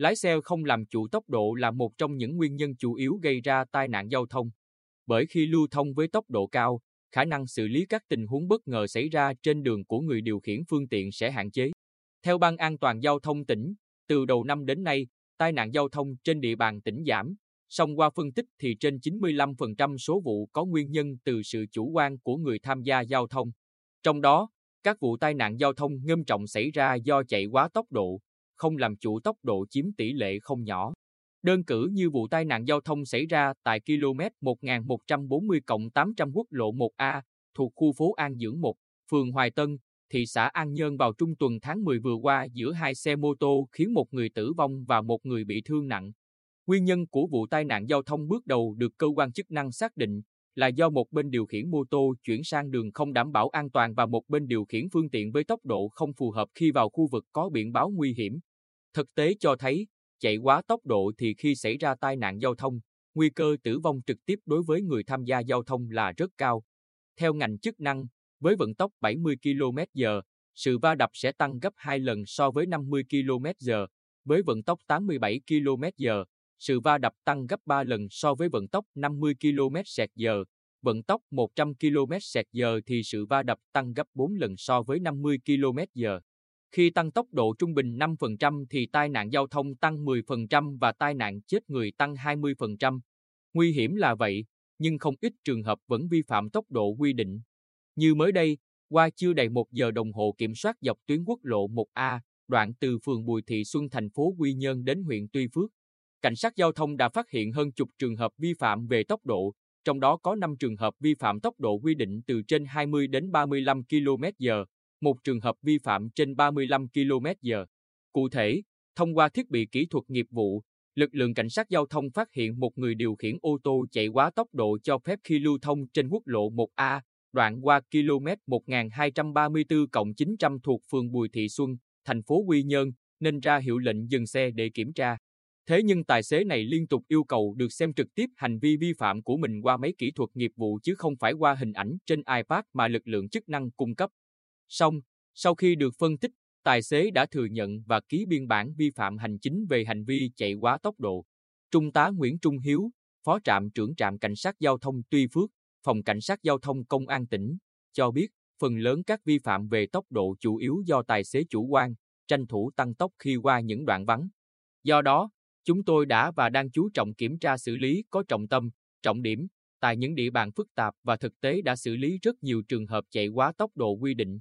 Lái xe không làm chủ tốc độ là một trong những nguyên nhân chủ yếu gây ra tai nạn giao thông. Bởi khi lưu thông với tốc độ cao, khả năng xử lý các tình huống bất ngờ xảy ra trên đường của người điều khiển phương tiện sẽ hạn chế. Theo Ban An toàn giao thông tỉnh, từ đầu năm đến nay, tai nạn giao thông trên địa bàn tỉnh giảm, song qua phân tích thì trên 95% số vụ có nguyên nhân từ sự chủ quan của người tham gia giao thông. Trong đó, các vụ tai nạn giao thông nghiêm trọng xảy ra do chạy quá tốc độ, không làm chủ tốc độ chiếm tỷ lệ không nhỏ. Đơn cử như vụ tai nạn giao thông xảy ra tại km 1140 800 quốc lộ 1A thuộc khu phố An Dưỡng 1, phường Hoài Tân, thị xã An Nhơn vào trung tuần tháng 10 vừa qua giữa hai xe mô tô khiến một người tử vong và một người bị thương nặng. Nguyên nhân của vụ tai nạn giao thông bước đầu được cơ quan chức năng xác định là do một bên điều khiển mô tô chuyển sang đường không đảm bảo an toàn và một bên điều khiển phương tiện với tốc độ không phù hợp khi vào khu vực có biển báo nguy hiểm. Thực tế cho thấy, chạy quá tốc độ thì khi xảy ra tai nạn giao thông, nguy cơ tử vong trực tiếp đối với người tham gia giao thông là rất cao. Theo ngành chức năng, với vận tốc 70 km/h, sự va đập sẽ tăng gấp 2 lần so với 50 km/h. Với vận tốc 87 km/h, sự va đập tăng gấp 3 lần so với vận tốc 50 km/h. Vận tốc 100 km/h thì sự va đập tăng gấp 4 lần so với 50 km/h. Khi tăng tốc độ trung bình 5% thì tai nạn giao thông tăng 10% và tai nạn chết người tăng 20%. Nguy hiểm là vậy, nhưng không ít trường hợp vẫn vi phạm tốc độ quy định. Như mới đây, qua chưa đầy một giờ đồng hồ kiểm soát dọc tuyến quốc lộ 1A, đoạn từ phường Bùi Thị Xuân thành phố Quy Nhơn đến huyện Tuy Phước, cảnh sát giao thông đã phát hiện hơn chục trường hợp vi phạm về tốc độ, trong đó có 5 trường hợp vi phạm tốc độ quy định từ trên 20 đến 35 km/h, một trường hợp vi phạm trên 35 km/h. Cụ thể, thông qua thiết bị kỹ thuật nghiệp vụ, lực lượng cảnh sát giao thông phát hiện một người điều khiển ô tô chạy quá tốc độ cho phép khi lưu thông trên quốc lộ 1A, đoạn qua km 1234-900 thuộc phường Bùi Thị Xuân, thành phố Quy Nhơn, nên ra hiệu lệnh dừng xe để kiểm tra. Thế nhưng tài xế này liên tục yêu cầu được xem trực tiếp hành vi vi phạm của mình qua máy kỹ thuật nghiệp vụ chứ không phải qua hình ảnh trên iPad mà lực lượng chức năng cung cấp. Xong, sau khi được phân tích, tài xế đã thừa nhận và ký biên bản vi phạm hành chính về hành vi chạy quá tốc độ. Trung tá Nguyễn Trung Hiếu, Phó trạm trưởng trạm cảnh sát giao thông Tuy Phước, Phòng Cảnh sát Giao thông Công an tỉnh, cho biết phần lớn các vi phạm về tốc độ chủ yếu do tài xế chủ quan, tranh thủ tăng tốc khi qua những đoạn vắng. Do đó, chúng tôi đã và đang chú trọng kiểm tra xử lý có trọng tâm, trọng điểm, tại những địa bàn phức tạp và thực tế đã xử lý rất nhiều trường hợp chạy quá tốc độ quy định.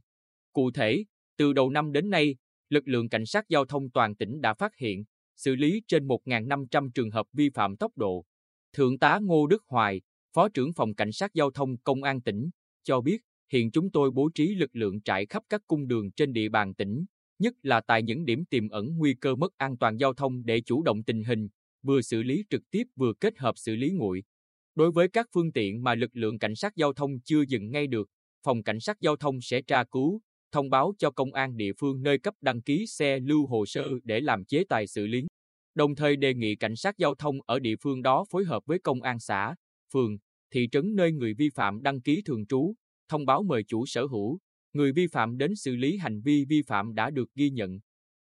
Cụ thể, từ đầu năm đến nay, lực lượng cảnh sát giao thông toàn tỉnh đã phát hiện, xử lý trên 1.500 trường hợp vi phạm tốc độ. Thượng tá Ngô Đức Hoài, Phó trưởng phòng cảnh sát giao thông công an tỉnh, cho biết hiện chúng tôi bố trí lực lượng trải khắp các cung đường trên địa bàn tỉnh, nhất là tại những điểm tiềm ẩn nguy cơ mất an toàn giao thông để chủ động tình hình, vừa xử lý trực tiếp vừa kết hợp xử lý nguội. Đối với các phương tiện mà lực lượng cảnh sát giao thông chưa dừng ngay được, phòng cảnh sát giao thông sẽ tra cứu, thông báo cho công an địa phương nơi cấp đăng ký xe lưu hồ sơ để làm chế tài xử lý. Đồng thời đề nghị cảnh sát giao thông ở địa phương đó phối hợp với công an xã, phường, thị trấn nơi người vi phạm đăng ký thường trú, thông báo mời chủ sở hữu, người vi phạm đến xử lý hành vi vi phạm đã được ghi nhận,